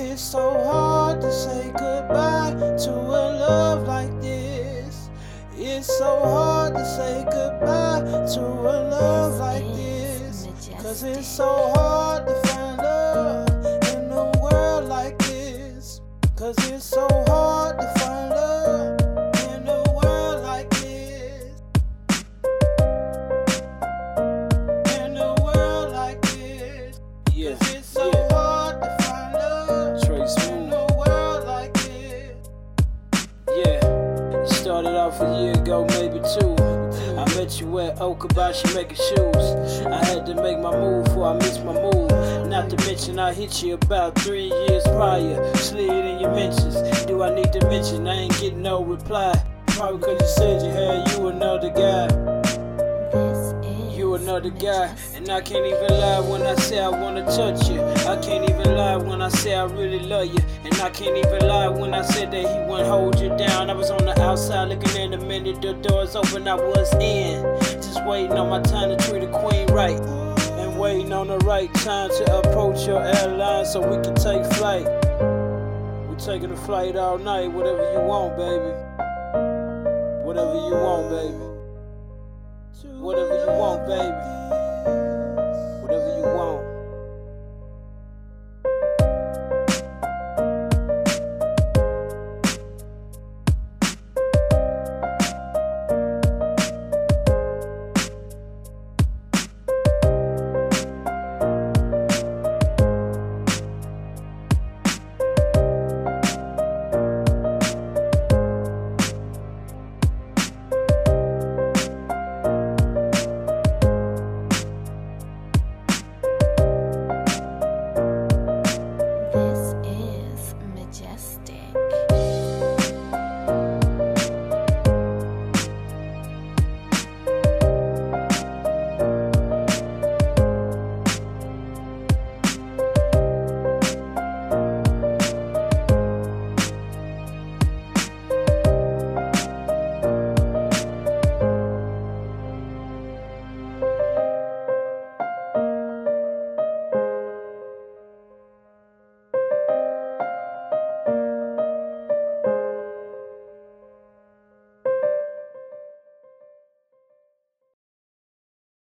It's so hard to say goodbye to a love like this. It's so hard to say goodbye to a love like this. Cause it's so hard to find love in a world like this. Cause it's so hard to find love in a world like this. In a world like this. Yeah, Cause it's so yeah. A year ago, maybe two. I met you at Okabashi making shoes. I had to make my move before I missed my move. Not to mention, I hit you about three years prior. Slid in your mentions. Do I need to mention? I ain't getting no reply. Probably cause you said you had you another guy. Another guy, and I can't even lie when I say I wanna touch you. I can't even lie when I say I really love you, and I can't even lie when I said that he wouldn't hold you down. I was on the outside looking in the minute the doors open, I was in, just waiting on my time to treat a queen right, and waiting on the right time to approach your airline so we can take flight. We're taking a flight all night. Whatever you want, baby. Whatever you want, baby.